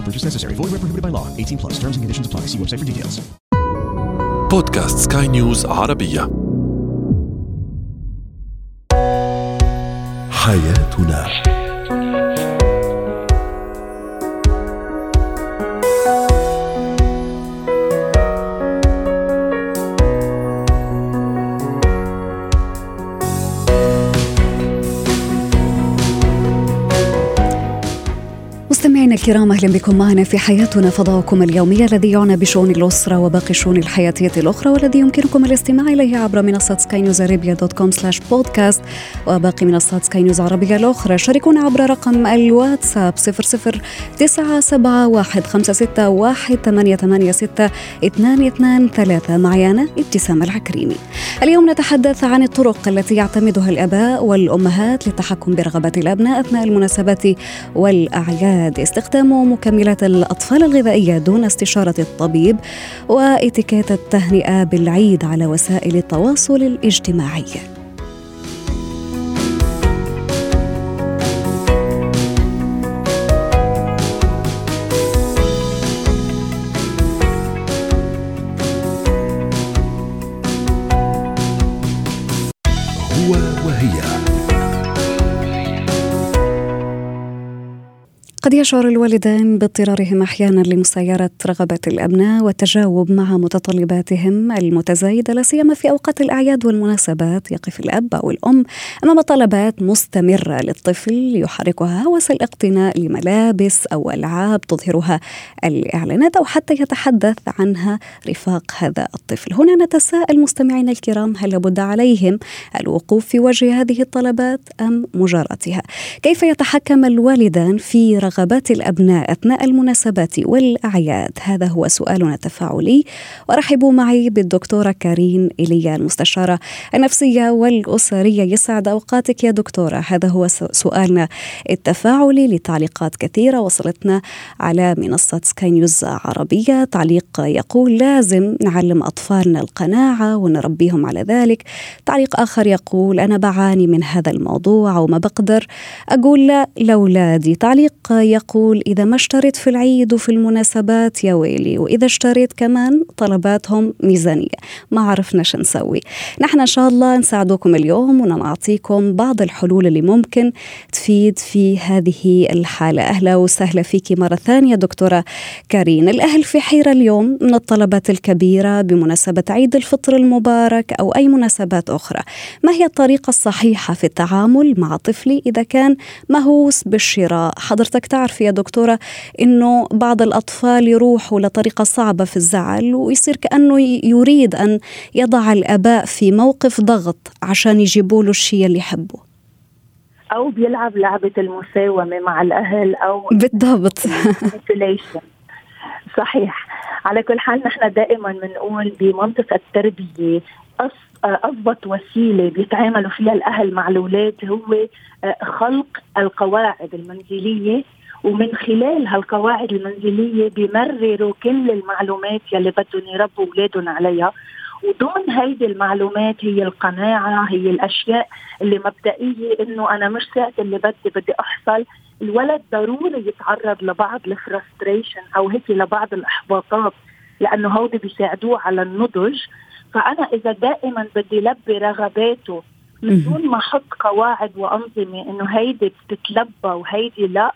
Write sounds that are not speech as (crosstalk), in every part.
No purchase necessary. Void where prohibited by law. 18 plus. Terms and conditions apply. See website for details. بودكاست سكاي نيوز عربية حياتنا مستمعينا الكرام أهلا بكم معنا في حياتنا فضاؤكم اليومي الذي يعنى بشؤون الأسرة وباقي الشؤون الحياتية الأخرى والذي يمكنكم الاستماع إليه عبر منصة Sky News Arabia dot com slash podcast وباقي منصات سكاي نيوز عربية الأخرى. شاركونا عبر رقم الواتساب 00971 معي أنا ابتسام العكريمي. اليوم نتحدث عن الطرق التي يعتمدها الأباء والأمهات للتحكم برغبات الأبناء أثناء المناسبات والأعياد. استخدام مكملات الأطفال الغذائية دون استشارة الطبيب وإتيكيت التهنئة بالعيد على وسائل التواصل الاجتماعي. قد يشعر الوالدان باضطرارهم أحيانا لمسايره رغبات الأبناء والتجاوب مع متطلباتهم المتزايدة لا سيما في أوقات الأعياد والمناسبات يقف الأب أو الأم أمام طلبات مستمرة للطفل يحركها هوس الاقتناء لملابس أو ألعاب تظهرها الإعلانات أو حتى يتحدث عنها رفاق هذا الطفل. هنا نتساءل مستمعينا الكرام هل لابد عليهم الوقوف في وجه هذه الطلبات أم مجاراتها؟ كيف يتحكم الوالدان في رغبات الأبناء أثناء المناسبات والأعياد؟ هذا هو سؤالنا التفاعلي. ورحبوا معي بالدكتورة كارين ايليا المستشارة النفسية والأسرية. يسعد أوقاتك يا دكتورة. هذا هو سؤالنا التفاعلي لتعليقات كثيرة وصلتنا على منصة سكاي نيوز عربية. تعليق يقول لازم نعلم أطفالنا القناعة ونربيهم على ذلك. تعليق آخر يقول أنا بعاني من هذا الموضوع وما بقدر أقول لا لأولادي. تعليق يقول إذا ما اشتريت في العيد وفي المناسبات يا ويلي وإذا اشتريت كمان طلباتهم ميزانية ما عرفنا شو نسوي. نحن إن شاء الله نساعدكم اليوم ونعطيكم بعض الحلول اللي ممكن تفيد في هذه الحالة. أهلا وسهلا فيك مرة ثانية دكتورة كارين. الأهل في حيرة اليوم من الطلبات الكبيرة بمناسبة عيد الفطر المبارك أو أي مناسبات أخرى. ما هي الطريقة الصحيحة في التعامل مع طفلي إذا كان مهووس بالشراء؟ حضرتك تعرف يا دكتورة أنه بعض الأطفال يروحوا لطريقة صعبة في الزعل ويصير كأنه يريد أن يضع الآباء في موقف ضغط عشان يجيبوا له الشيء اللي يحبه. أو بيلعب لعبة المساومة مع الأهل أو بالضبط. صحيح. على كل حال نحن دائما بنقول بمنطقه التربية أضبط وسيلة بيتعاملوا فيها الأهل مع الأولاد هو خلق القواعد المنزلية ومن خلال هالقواعد المنزلية بيمرروا كل المعلومات يلي بدهم يربوا أولادهم عليها. وضمن هيدي المعلومات هي القناعة هي الأشياء اللي مبدئية إنه أنا مش ساعة اللي بدي بدي أحصل. الولد ضروري يتعرض لبعض الفرستريشن أو هيك لبعض الإحباطات لأنه هودي بيساعدوه على النضج. فأنا إذا دائما بدي لبي رغباته من دون ما أحط قواعد وأنظمة إنه هيدي بتتلبى وهيدي لا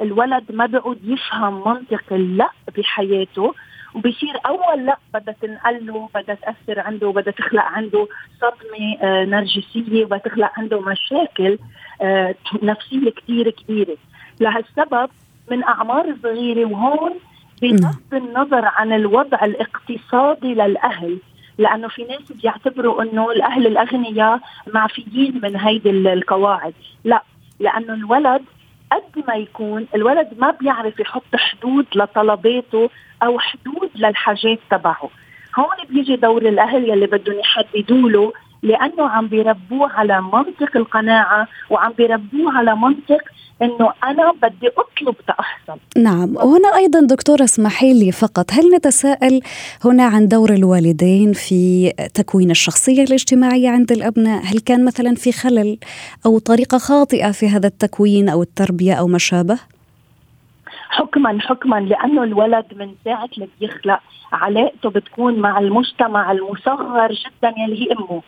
الولد ما بيعود يفهم منطق اللأ بحياته وبصير أول لأ بدها تنقل له بدها تأثر عنده بدها تخلق عنده صدمة آه نرجسية وبدها تخلق عنده مشاكل آه نفسية كثير كبيرة. لهالسبب من أعمار صغيرة وهون بغض النظر عن الوضع الاقتصادي للأهل لأنه في ناس بيعتبروا إنه الأهل الأغنياء معفيين من هيدي القواعد. لأ لأنه الولد قد ما يكون الولد ما بيعرف يحط حدود لطلباته أو حدود للحاجات تبعه. هون بيجي دور الأهل يلي بدهم يحددوا له لأنه عم بيربوه على منطق القناعة وعم بيربوه على منطق إنه أنا بدي أطلب تأحصل. نعم وهنا أيضا دكتوره اسمحي لي فقط هل نتساءل هنا عن دور الوالدين في تكوين الشخصية الاجتماعية عند الأبناء؟ هل كان مثلا في خلل أو طريقة خاطئة في هذا التكوين أو التربية أو ما شابه؟ حكما حكما لأنه الولد من ساعة اللي بيخلق علاقته بتكون مع المجتمع المصغر جدا يلي هي أمه.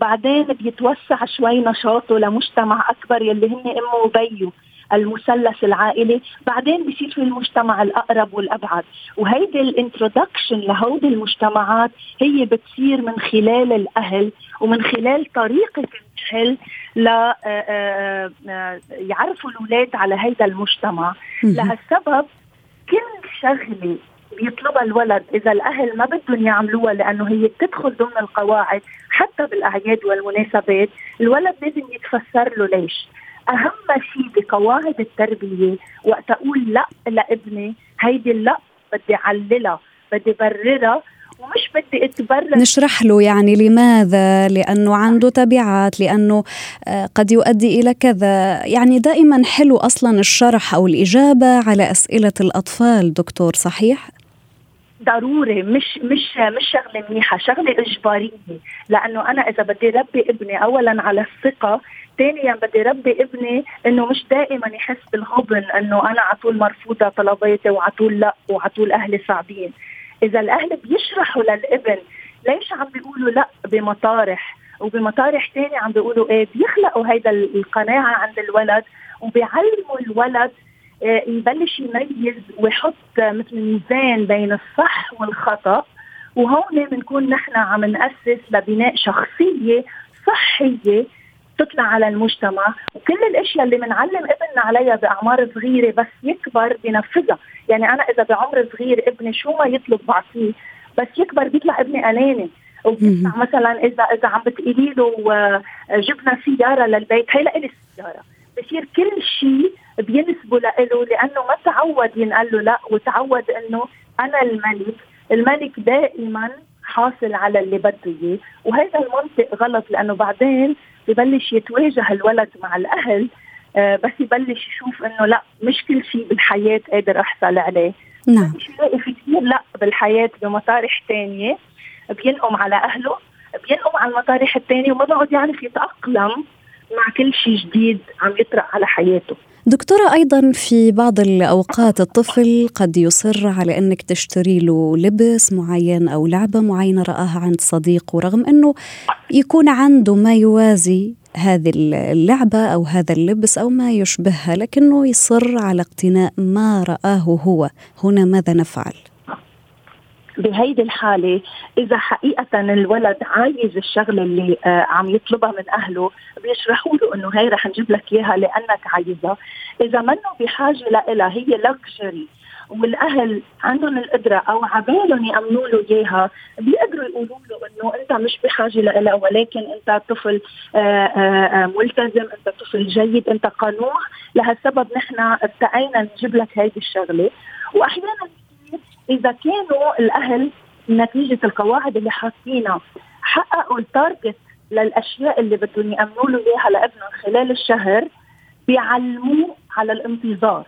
بعدين بيتوسع شوي نشاطه لمجتمع أكبر يلي هن أمه وبيه المثلث العائلي. بعدين بصير في المجتمع الأقرب والأبعد. وهيدي الإنترودكشن لهودي المجتمعات هي بتصير من خلال الأهل ومن خلال طريقة الأهل ل آه، آه، آه، يعرفوا الأولاد على هيدا المجتمع. لهالسبب كل شغلة بيطلبها الولد إذا الأهل ما بدهم يعملوها لأنه هي بتدخل ضمن القواعد حتى بالأعياد والمناسبات الولد لازم يتفسر له ليش. أهم شيء بقواعد التربية وقت أقول لا لابني هيدي لا بدي اعللها بدي بررها ومش بدي أتبرر. نشرح له يعني لماذا؟ لأنه عنده تبعات لأنه آه، قد يؤدي إلى كذا. يعني دائما حلو أصلا الشرح أو الإجابة على أسئلة الأطفال دكتور صحيح؟ ضروري مش مش مش شغلة منيحة شغلة إجبارية. لأنه أنا إذا بدي ربي ابني اولا على الثقة ثانيا بدي ربي ابني إنه مش دائما يحس بالغبن إنه أنا على طول مرفوضة طلباتي وعلى طول لأ وعلى طول أهلي صعبين. إذا الأهل بيشرحوا للابن ليش عم بيقولوا لأ بمطارح؟ وبمطارح ثانية عم بيقولوا إيه؟ بيخلقوا هيدا القناعة عند الولد وبيعلموا الولد يبلش يميز ويحط مثل ميزان بين الصح والخطأ. وهون بنكون نحن عم نأسس لبناء شخصية صحية تطلع على المجتمع. وكل الأشياء اللي بنعلم ابننا عليها بأعمار صغيرة بس يكبر بنفذها يعني أنا إذا بعمر صغير ابني شو ما يطلب بعطيه بس يكبر بيطلع ابني اناني وبيطلع مثلا اذا إذا عم بتقولي له آه، جبنا سيارة للبيت هي لإلي السياره بصير كل شيء بينسبوا له لأنه ما تعود ينقال له لا وتعود إنه أنا الملك الملك دائما حاصل على اللي بده إياه. وهذا المنطق غلط لأنه بعدين ببلش يتواجه الولد مع الأهل آه بس يبلش يشوف إنه لا مش كل شيء بالحياة قادر أحصل عليه. نعم. في كثير لا بالحياة بمطارح ثانية بينقم على أهله بينقم على المطارح الثانية وما بقعد يعرف يتأقلم. مع كل شيء جديد عم يطرق على حياته دكتورة أيضا في بعض الأوقات الطفل قد يصر على أنك تشتري له لبس معين أو لعبة معينة رآها عند صديق ورغم أنه يكون عنده ما يوازي هذه اللعبة أو هذا اللبس أو ما يشبهها لكنه يصر على اقتناء ما رآه هو هنا ماذا نفعل؟ بهيدي الحالة إذا حقيقة الولد عايز الشغلة اللي آه عم يطلبها من أهله بيشرحوا له إنه هي رح نجيب لك إياها لأنك عايزها. إذا منه بحاجة لها هي لكجري والأهل عندهم القدرة أو عبالهم يأمنوا له إياها بيقدروا يقولوا له إنه أنت مش بحاجة لها ولكن أنت طفل آه، آه، ملتزم أنت طفل جيد أنت قنوع. لهالسبب نحن ابتعينا نجيب لك هيدي الشغلة. وأحيانا إذا كانوا الأهل نتيجة القواعد اللي حاطينها حققوا التارجت للأشياء اللي بدهم يأمنوا له إياها لابنهم خلال الشهر بيعلموه على الانتظار.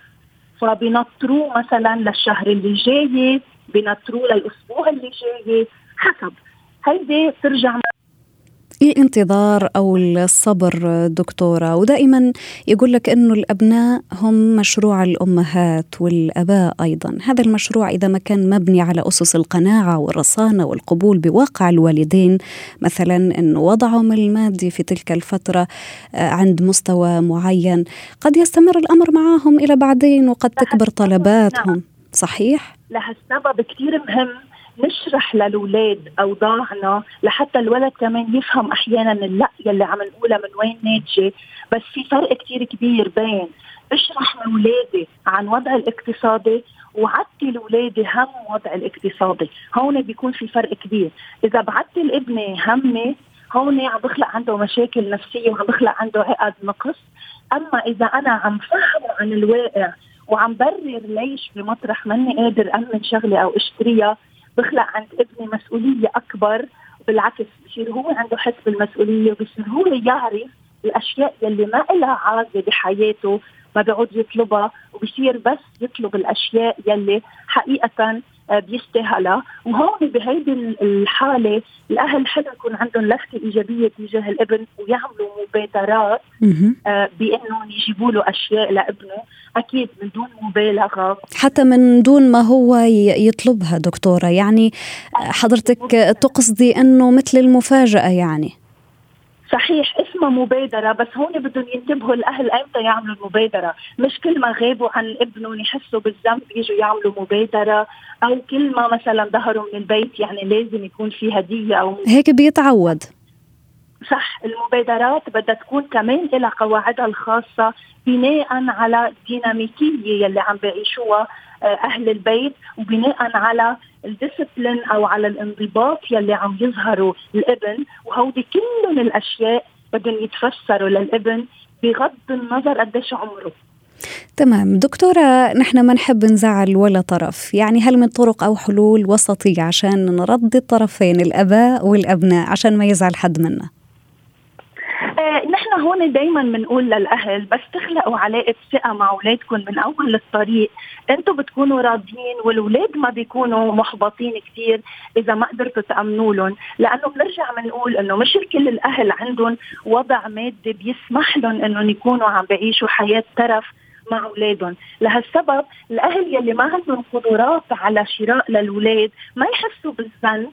فبنطروه مثلا للشهر اللي جاي بنطروه للأسبوع اللي جاي حسب. هيدي ترجع الانتظار أو الصبر دكتورة؟ ودائما يقول لك إنه الأبناء هم مشروع الأمهات والأباء أيضا. هذا المشروع إذا ما كان مبني على أسس القناعة والرصانة والقبول بواقع الوالدين مثلا انه وضعهم المادي في تلك الفترة آه، عند مستوى معين قد يستمر الأمر معهم إلى بعدين وقد تكبر طلباتهم. صحيح؟ لهالسبب كثير مهم نشرح للأولاد أوضاعنا لحتى الولد كمان يفهم أحيانا اللا يلي عم نقولها من وين ناتجة. بس في فرق كتير كبير بين اشرح لأولادي عن وضع الاقتصادي وعدتي لأولادي هم وضع الاقتصادي. هون بيكون في فرق كبير. إذا بعدتي لابني همي هون عم بخلق عنده مشاكل نفسية وعم بخلق عنده عقد نقص. أما إذا أنا عم فهمه عن الواقع وعم برر ليش بمطرح ماني قادر أمن شغله أو أشتريها بخلق عند ابني مسؤولية أكبر بالعكس بصير هو عنده حس بالمسؤولية وبصير هو يعرف الأشياء يلي ما لها عازه بحياته ما بيعود يطلبها وبصير بس يطلب الأشياء يلي حقيقة آه، بيستاهلها. وهون بهيدي الحالة الأهل حلو يكون عندهم لفتة إيجابية تجاه الابن ويعملوا مبادرات آه، بإنهم يجيبوا له أشياء لابنه. أكيد من دون مبالغة. حتى من دون ما هو يطلبها دكتورة. يعني حضرتك تقصدي إنه مثل المفاجأة يعني؟ صحيح اسمها مبادرة بس هون بدهم ينتبهوا الأهل أمتى يعملوا المبادرة. مش كل ما غابوا عن ابنهم يحسوا بالذنب يجوا يعملوا مبادرة أو كل ما مثلا ظهروا من البيت يعني لازم يكون في هدية أو هيك بيتعود. صح المبادرات بدها تكون كمان لها قواعدها الخاصة بناء على الديناميكية يلي عم بيعيشوها آه، أهل البيت وبناء على الديسبلين أو على الانضباط يلي عم يظهروا الابن. وهودي كلهم الأشياء بدهم يتفسروا للابن بغض النظر قديش عمره. تمام. دكتورة نحن ما نحب نزعل ولا طرف. يعني هل من طرق أو حلول وسطية عشان نرضي الطرفين الأباء والأبناء عشان ما يزعل حد منا؟ نحن هون دائما بنقول للأهل بس تخلقوا علاقة ثقة مع أولادكم من أول الطريق. أنتم بتكونوا راضيين والأولاد ما بيكونوا محبطين كثير إذا ما قدرتوا تأمنوا لهم. لأنه بنرجع بنقول إنه مش كل الأهل عندهم وضع مادي بيسمح لهم إنهم يكونوا عم بيعيشوا حياة ترف مع أولادهم. لهالسبب الأهل يلي ما عندهم قدرات على شراء للأولاد ما يحسوا بالذنب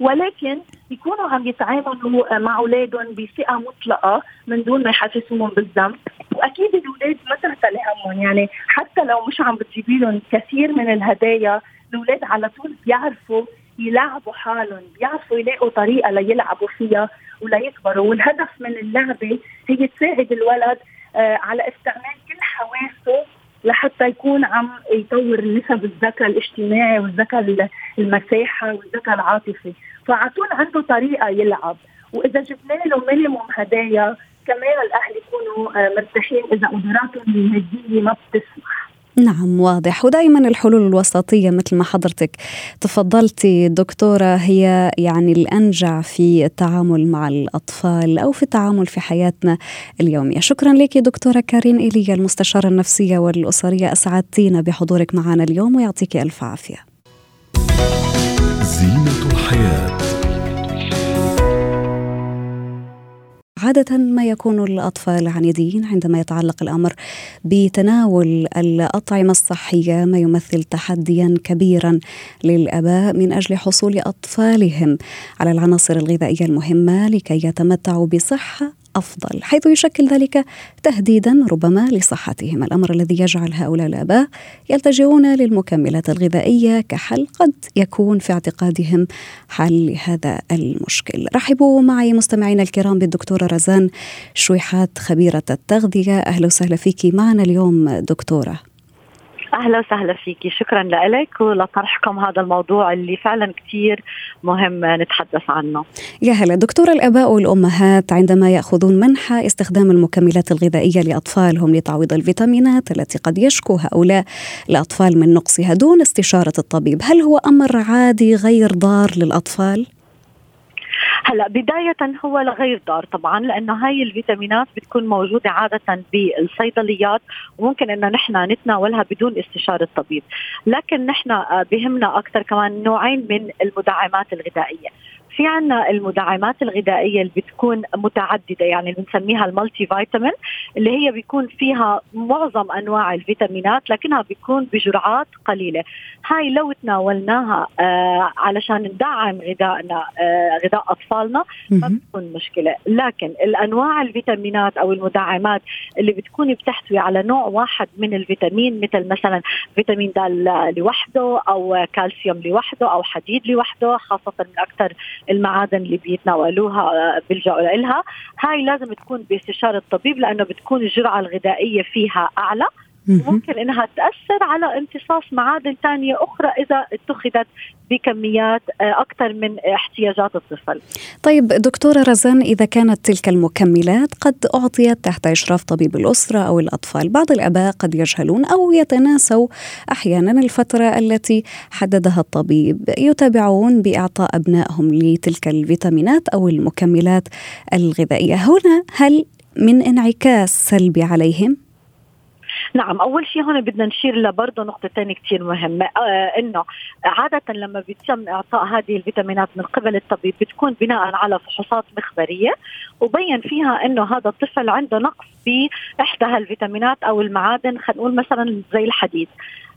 ولكن يكونوا عم يتعاملوا مع أولادهم بثقه مطلقة من دون ما يحسسوهم بالذنب. وأكيد الأولاد ما تعتلي همهم يعني حتى لو مش عم بتجيبي لهم كثير من الهدايا الأولاد على طول بيعرفوا يلعبوا حالهم بيعرفوا يلاقوا طريقة ليلعبوا فيها وليكبروا والهدف من اللعبة هي تساعد الولد آه على استعمال كل حواسه لحتى يكون عم يطور نسب الذكاء الاجتماعي والذكاء المساحة والذكاء العاطفي. فعطون عنده طريقة يلعب. وإذا جبنا له مينيموم هدايا كمان الأهل يكونوا آه، مرتاحين. إذا قدراتهم الماديه ما بتسمح. نعم واضح. ودائما الحلول الوسطية مثل ما حضرتك تفضلتي دكتورة هي يعني الأنجع في التعامل مع الأطفال أو في التعامل في حياتنا اليومية. شكرا لك دكتورة كارين إيليا المستشارة النفسية والأسرية أسعدتينا بحضورك معنا اليوم ويعطيك ألف عافية. زينة الحياة. عادة ما يكون الأطفال عنيدين عندما يتعلق الأمر بتناول الأطعمة الصحية ما يمثل تحديا كبيرا للآباء من أجل حصول أطفالهم على العناصر الغذائية المهمة لكي يتمتعوا بصحة أفضل حيث يشكل ذلك تهديدا ربما لصحتهم. الأمر الذي يجعل هؤلاء الآباء يلتجئون للمكملات الغذائية كحل قد يكون في اعتقادهم حل لهذا المشكل. رحبوا معي مستمعينا الكرام بالدكتورة رزان شويحات خبيرة التغذية. أهلا وسهلا فيك. معنا اليوم دكتورة أهلا وسهلا فيكي. شكرا لك ولطرحكم هذا الموضوع اللي فعلا كثير مهم نتحدث عنه. يا هلا دكتور الآباء والأمهات عندما يأخذون منحى استخدام المكملات الغذائية لأطفالهم لتعويض الفيتامينات التي قد يشكو هؤلاء الاطفال من نقصها دون استشارة الطبيب هل هو أمر عادي غير ضار للأطفال؟ هلا بداية هو لغير ضار طبعا لأنه هاي الفيتامينات بتكون موجودة عادة بالصيدليات وممكن إنه نحن نتناولها بدون استشارة طبيب لكن نحن بهمنا أكثر كمان نوعين من المدعمات الغذائية. في عنا المدعمات الغذائية اللي بتكون متعددة يعني اللي بنسميها المالتي فيتامين اللي هي بيكون فيها معظم أنواع الفيتامينات لكنها بيكون بجرعات قليلة. هاي لو تناولناها آه علشان ندعم غذائنا آه غذاء أطفالنا ما بتكون مشكلة. لكن الأنواع الفيتامينات أو المدعمات اللي بتكون بتحتوي على نوع واحد من الفيتامين مثل مثلا فيتامين د لوحده أو كالسيوم لوحده أو حديد لوحده خاصة من أكثر المعادن اللي بيتناولوها آه، بيلجأوا لها هاي لازم تكون باستشارة الطبيب لأنه بتكون الجرعة الغذائية فيها أعلى. ممكن إنها تأثر على امتصاص معادن ثانية أخرى إذا اتخذت بكميات آه، أكثر من احتياجات الطفل. طيب دكتورة رزان إذا كانت تلك المكملات قد أعطيت تحت إشراف طبيب الأسرة أو الأطفال، بعض الأباء قد يجهلون أو يتناسوا أحيانا الفترة التي حددها الطبيب، يتابعون بإعطاء أبنائهم لتلك الفيتامينات أو المكملات الغذائية، هنا هل من انعكاس سلبي عليهم؟ نعم أول شيء هون بدنا نشير لبرضه ثانية كثير مهمة. آه إنه عادة لما بيتم إعطاء هذه الفيتامينات من قبل الطبيب بتكون بناء على فحوصات مخبرية وبين فيها إنه هذا الطفل عنده نقص باحدى هالفيتامينات أو المعادن خلينا نقول مثلا زي الحديد.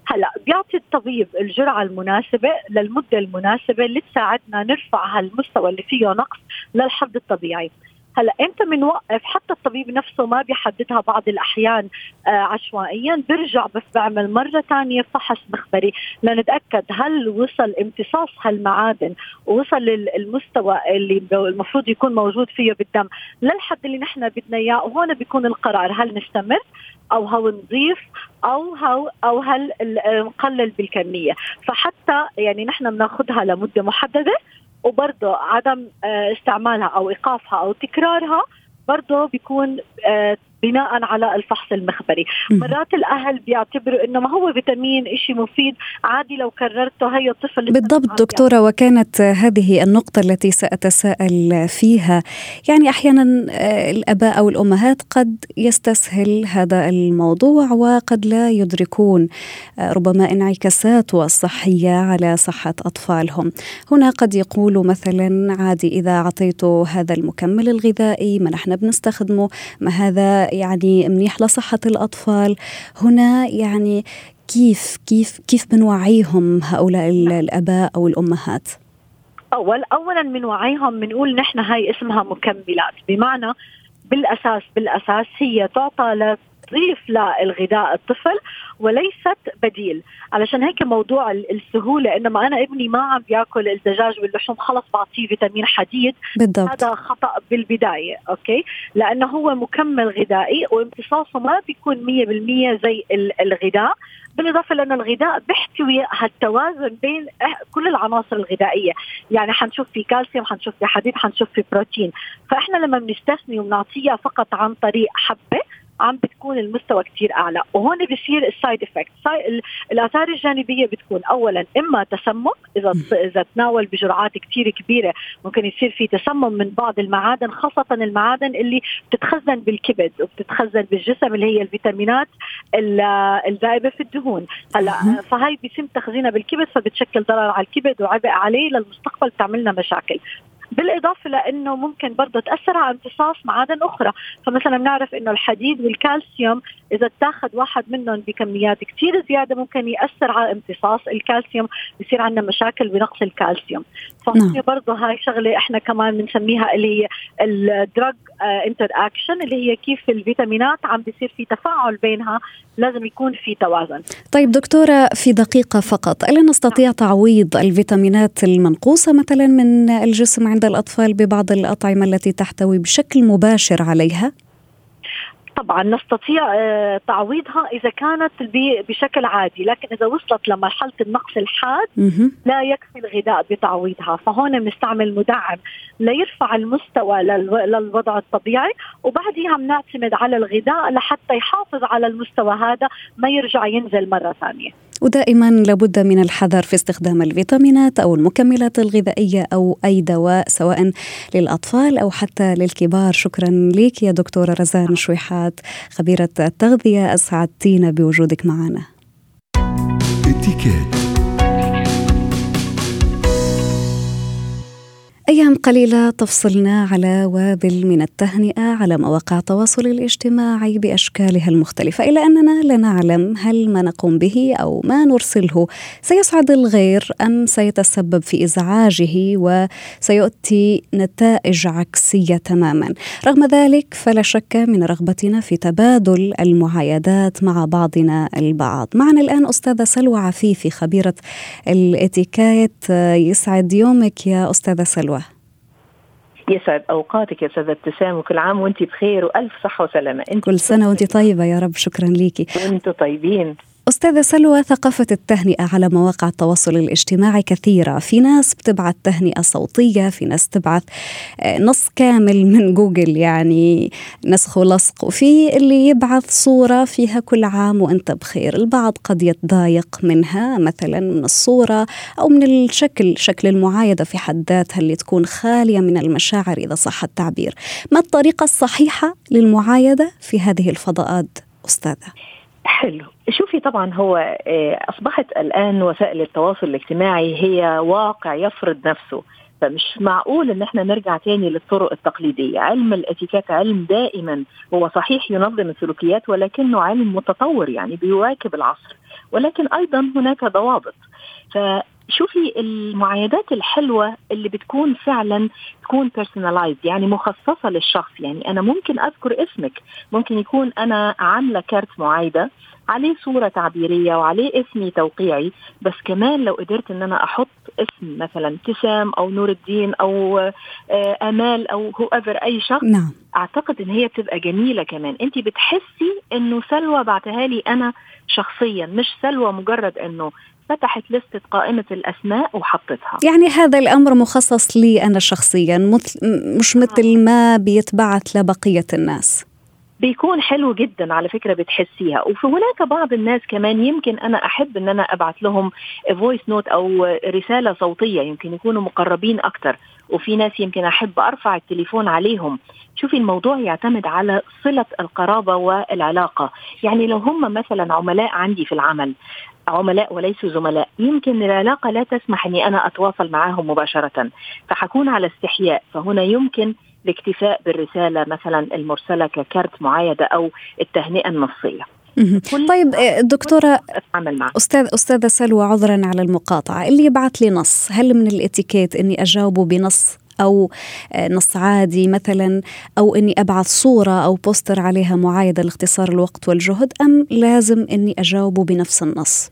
هلأ بيعطي الطبيب الجرعة المناسبة للمدة المناسبة اللي تساعدنا نرفع هالمستوى اللي فيه نقص للحد الطبيعي. هلا إمتى بنوقف حتى الطبيب نفسه ما بيحددها بعض الأحيان آه عشوائيا. بيرجع بس بعمل مرة ثانية فحص مخبري. لنتأكد هل وصل امتصاص هالمعادن ووصل للمستوى اللي المفروض يكون موجود فيه بالدم للحد اللي نحن بدنا إياه. وهون بيكون القرار. هل نستمر أو هو نضيف؟ أو هو أو هل نقلل بالكمية؟ فحتى يعني نحن بناخذها لمدة محددة. وبرضه عدم آه، استعمالها أو إيقافها أو تكرارها برضه بيكون آه، بناء على الفحص المخبري. مرات الأهل بيعتبروا إنه ما هو فيتامين شيء مفيد عادي لو كررته هي الطفل بالضبط دكتورة وكانت هذه النقطة التي سأتساءل فيها. يعني أحيانا آه، الأباء أو الأمهات قد يستسهل هذا الموضوع وقد لا يدركون آه، ربما انعكاساته الصحيه على صحة أطفالهم. هنا قد يقولوا مثلا عادي إذا أعطيته هذا المكمل الغذائي ما نحن بنستخدمه ما هذا يعني منيح لصحة الأطفال. هنا يعني كيف كيف كيف بنوعيهم هؤلاء الآباء أو الأمهات؟ أول أولا من وعيهم بنقول نحن هاي اسمها مكملات. بمعنى بالأساس بالأساس هي تعطى تضيف للغذاء الطفل وليست بديل. علشان هيك موضوع السهولة إنما أنا ابني ما عم بياكل الدجاج واللحوم خلص بعطيه فيتامين حديد. بالضبط. هذا خطأ بالبداية أوكي؟ لأنه هو مكمل غذائي وامتصاصه ما بيكون 100% زي الغذاء. بالإضافة لأن الغذاء بيحتوي هالتوازن بين كل العناصر الغذائية، يعني حنشوف في كالسيوم، حنشوف في حديد، حنشوف في بروتين، فإحنا لما بنستثني وبنعطيها فقط عن طريق حبة عم بتكون المستوى كثير أعلى. وهون بصير ال side effect الآثار الجانبية بتكون اولا إما تسمم إذا إذا تناول بجرعات كثير كبيرة ممكن يصير في تسمم من بعض المعادن خاصة المعادن اللي بتتخزن بالكبد وبتتخزن بالجسم اللي هي الفيتامينات الذائبة في الدهون. هلأ فهي بيتم تخزينها بالكبد فبتشكل ضرر على الكبد وعبء عليه للمستقبل بتعملنا مشاكل. بالإضافة لأنه ممكن برضه تأثر على امتصاص معادن أخرى فمثلا بنعرف إنه الحديد والكالسيوم إذا تاخذ واحد منهم بكميات كثير زيادة ممكن يأثر على امتصاص الكالسيوم بصير عندنا مشاكل بنقص الكالسيوم فهي نعم. برضه هاي شغلة إحنا كمان بنسميها اللي هي ال drug interaction اللي هي كيف الفيتامينات عم بيصير في تفاعل بينها لازم يكون في توازن طيب دكتورة في دقيقة فقط ألا نستطيع نعم. تعويض الفيتامينات المنقوصة مثلا من الجسم عند الأطفال ببعض الأطعمة التي تحتوي بشكل مباشر عليها؟ طبعا نستطيع آه، تعويضها إذا كانت بشكل عادي لكن إذا وصلت لمرحلة النقص الحاد لا يكفي الغذاء بتعويضها. فهون بنستعمل مدعم ليرفع المستوى للوضع الطبيعي وبعدها بنعتمد على الغذاء لحتى يحافظ على المستوى هذا ما يرجع ينزل مرة ثانية. ودائما لابد من الحذر في استخدام الفيتامينات أو المكملات الغذائية أو أي دواء سواء للأطفال أو حتى للكبار. شكرا لك يا دكتورة رزان شويحات خبيرة التغذية اسعدتينا بوجودك معنا. أيام قليلة تفصلنا على وابل من التهنئة على مواقع التواصل الاجتماعي بأشكالها المختلفة إلا أننا لا نعلم هل ما نقوم به أو ما نرسله سيسعد الغير أم سيتسبب في إزعاجه وسيؤتي نتائج عكسية تماما. رغم ذلك فلا شك من رغبتنا في تبادل المعايدات مع بعضنا البعض. معنا الآن أستاذة سلوى عفيفي خبيرة الإتيكيت يسعد يومك يا أستاذة سلوى. يسعد أوقاتك يا أستاذة ابتسام وكل عام وأنت بخير وألف صحة وسلامة. أنت كل سنة وأنت طيبة يا رب شكرا ليكي. وأنتم طيبين. أستاذة سلوى ثقافة التهنئة على مواقع التواصل الاجتماعي كثيرة. في ناس بتبعث تهنئة صوتية في ناس تبعث آه، نص كامل من (laughs) جوجل يعني نسخ ولصق. وفي اللي يبعث صورة فيها كل عام وأنت بخير. البعض قد يتضايق منها مثلا من الصورة أو من الشكل شكل المعايدة. في حد ذاتها اللي تكون خالية من المشاعر إذا صح التعبير. ما الطريقة الصحيحة للمعايدة في هذه الفضاءات أستاذة؟ حلو. شوفي طبعا هو آه، أصبحت الآن وسائل التواصل الاجتماعي هي واقع يفرض نفسه. فمش معقول إن إحنا نرجع تاني للطرق التقليدية، علم الإتيكيت علم دائما. هو صحيح ينظم السلوكيات ولكنه علم متطور يعني بيواكب العصر، ولكن أيضا هناك ضوابط. فشوفي المعايدات الحلوة اللي بتكون فعلا تكون personalized يعني مخصصة للشخص، يعني أنا ممكن أذكر اسمك، ممكن يكون أنا عاملة كارت معايدة. عليه صورة تعبيرية وعليه اسمي توقيعي بس كمان لو قدرت إن أنا أحط اسم مثلا ابتسام أو نور الدين أو آه، آمال أو هو ايفر أي شخص نعم. أعتقد إن هي بتبقى جميلة كمان. أنت بتحسي إنه سلوى بعتها لي أنا شخصيا مش سلوى مجرد إنه فتحت لستة قائمة الأسماء وحطتها. يعني هذا الأمر مخصص لي أنا شخصيا مش مثل ما بيتبعث لبقية الناس. بيكون حلو جدا على فكرة بتحسيها. وهناك بعض الناس كمان يمكن أنا أحب إن أنا أبعت لهم voice note أو رسالة صوتية يمكن يكونوا مقربين أكتر. وفي ناس يمكن أحب أرفع التليفون عليهم. شوفي الموضوع يعتمد على صلة القرابة والعلاقة. يعني لو هم مثلا عملاء عندي في العمل عملاء وليسوا زملاء يمكن العلاقة لا تسمح أني أنا أتواصل معهم مباشرة. فحكون على استحياء. فهنا يمكن الاكتفاء بالرسالة مثلا المرسلة ككارت معايدة أو التهنئة النصية. طيب آه، دكتورة أستاذ أستاذة سلوى عذرا على المقاطعة. اللي يبعث لي نص هل من الإتيكيت إني أجاوبه بنص أو آه، نص عادي مثلا أو إني أبعث صورة أو بوستر عليها معايدة لاختصار الوقت والجهد أم لازم إني أجاوبه بنفس النص؟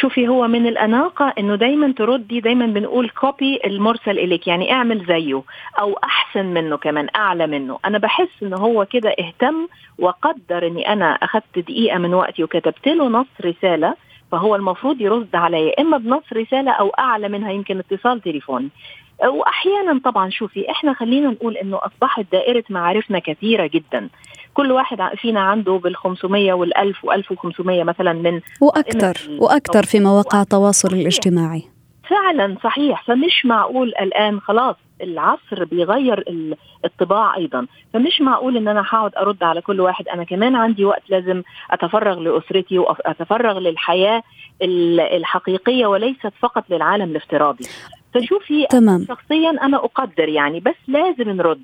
شوفي هو من الأناقة إنه دايما تردي دايما بنقول copy المرسل إليك يعني اعمل زيه أو أحسن منه كمان أعلى منه. أنا بحس إنه هو كده اهتم وقدر إني أنا أخذت دقيقة من وقتي وكتبت له نص رسالة فهو المفروض يرد عليا إما بنص رسالة أو أعلى منها يمكن اتصال تليفوني. واحيانا طبعا شوفي إحنا خلينا نقول إنه أصبحت دائرة معارفنا كثيرة جدا. كل واحد فينا عنده بال 500 وال 1000 و 1500 مثلا من وأكثر وأكثر في مواقع التواصل الاجتماعي. فعلا صحيح. فمش معقول الآن خلاص العصر بيغير الطباع أيضا. فمش معقول إن أنا هقعد أرد على كل واحد. أنا كمان عندي وقت لازم أتفرغ لأسرتي واتفرغ للحياة الحقيقية وليست فقط للعالم الافتراضي. فشوفي تمام. شخصيا أنا أقدر يعني بس لازم نرد.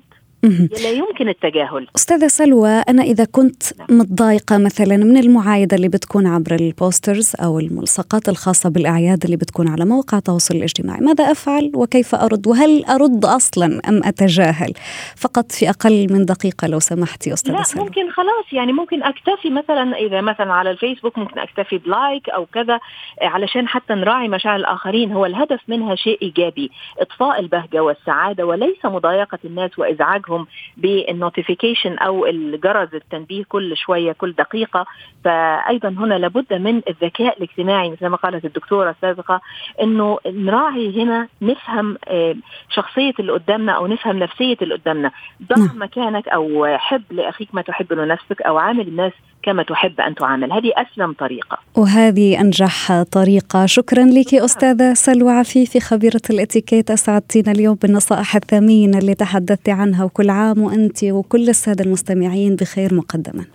لا يمكن التجاهل. أستاذة سلوى أنا إذا كنت متضايقة مثلا من المعايدة اللي بتكون عبر البوسترز أو الملصقات الخاصة بالأعياد اللي بتكون على مواقع التواصل الاجتماعي ماذا أفعل وكيف أرد؟ وهل أرد أصلا أم أتجاهل؟ فقط في أقل من دقيقة لو سمحتي أستاذة لا سلوى. ممكن خلاص يعني ممكن أكتفي مثلا إذا مثلا على الفيسبوك ممكن أكتفي ب like أو كذا علشان حتى نراعي مشاعر الآخرين. هو الهدف منها شيء إيجابي إضفاء البهجة والسعادة وليس مضايقة الناس وإزعاجهم. لهم بال notification أو الجرس التنبيه كل شوية كل دقيقة فايضا هنا لابد من الذكاء الاجتماعي مثل ما قالت الدكتورة السابقة إنه نراعي هنا نفهم آه، شخصية اللي قدامنا أو نفهم نفسية اللي قدامنا ضع. مكانك أو حب لأخيك ما تحب لنفسك أو عامل الناس كما تحب أن تعامل. هذه أسلم طريقة. وهذه أنجح طريقة. شكرا لك أستاذة سلوى عفيفي خبيرة الإتيكيت. أسعدتينا اليوم بالنصائح الثمينة اللي تحدثت عنها وكل عام وأنت وكل السادة المستمعين بخير مقدما.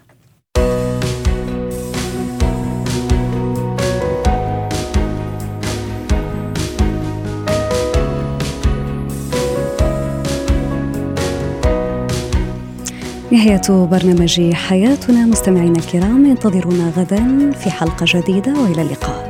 نهاية برنامج حياتنا مستمعينا الكرام انتظرونا غدا في حلقة جديدة وإلى اللقاء.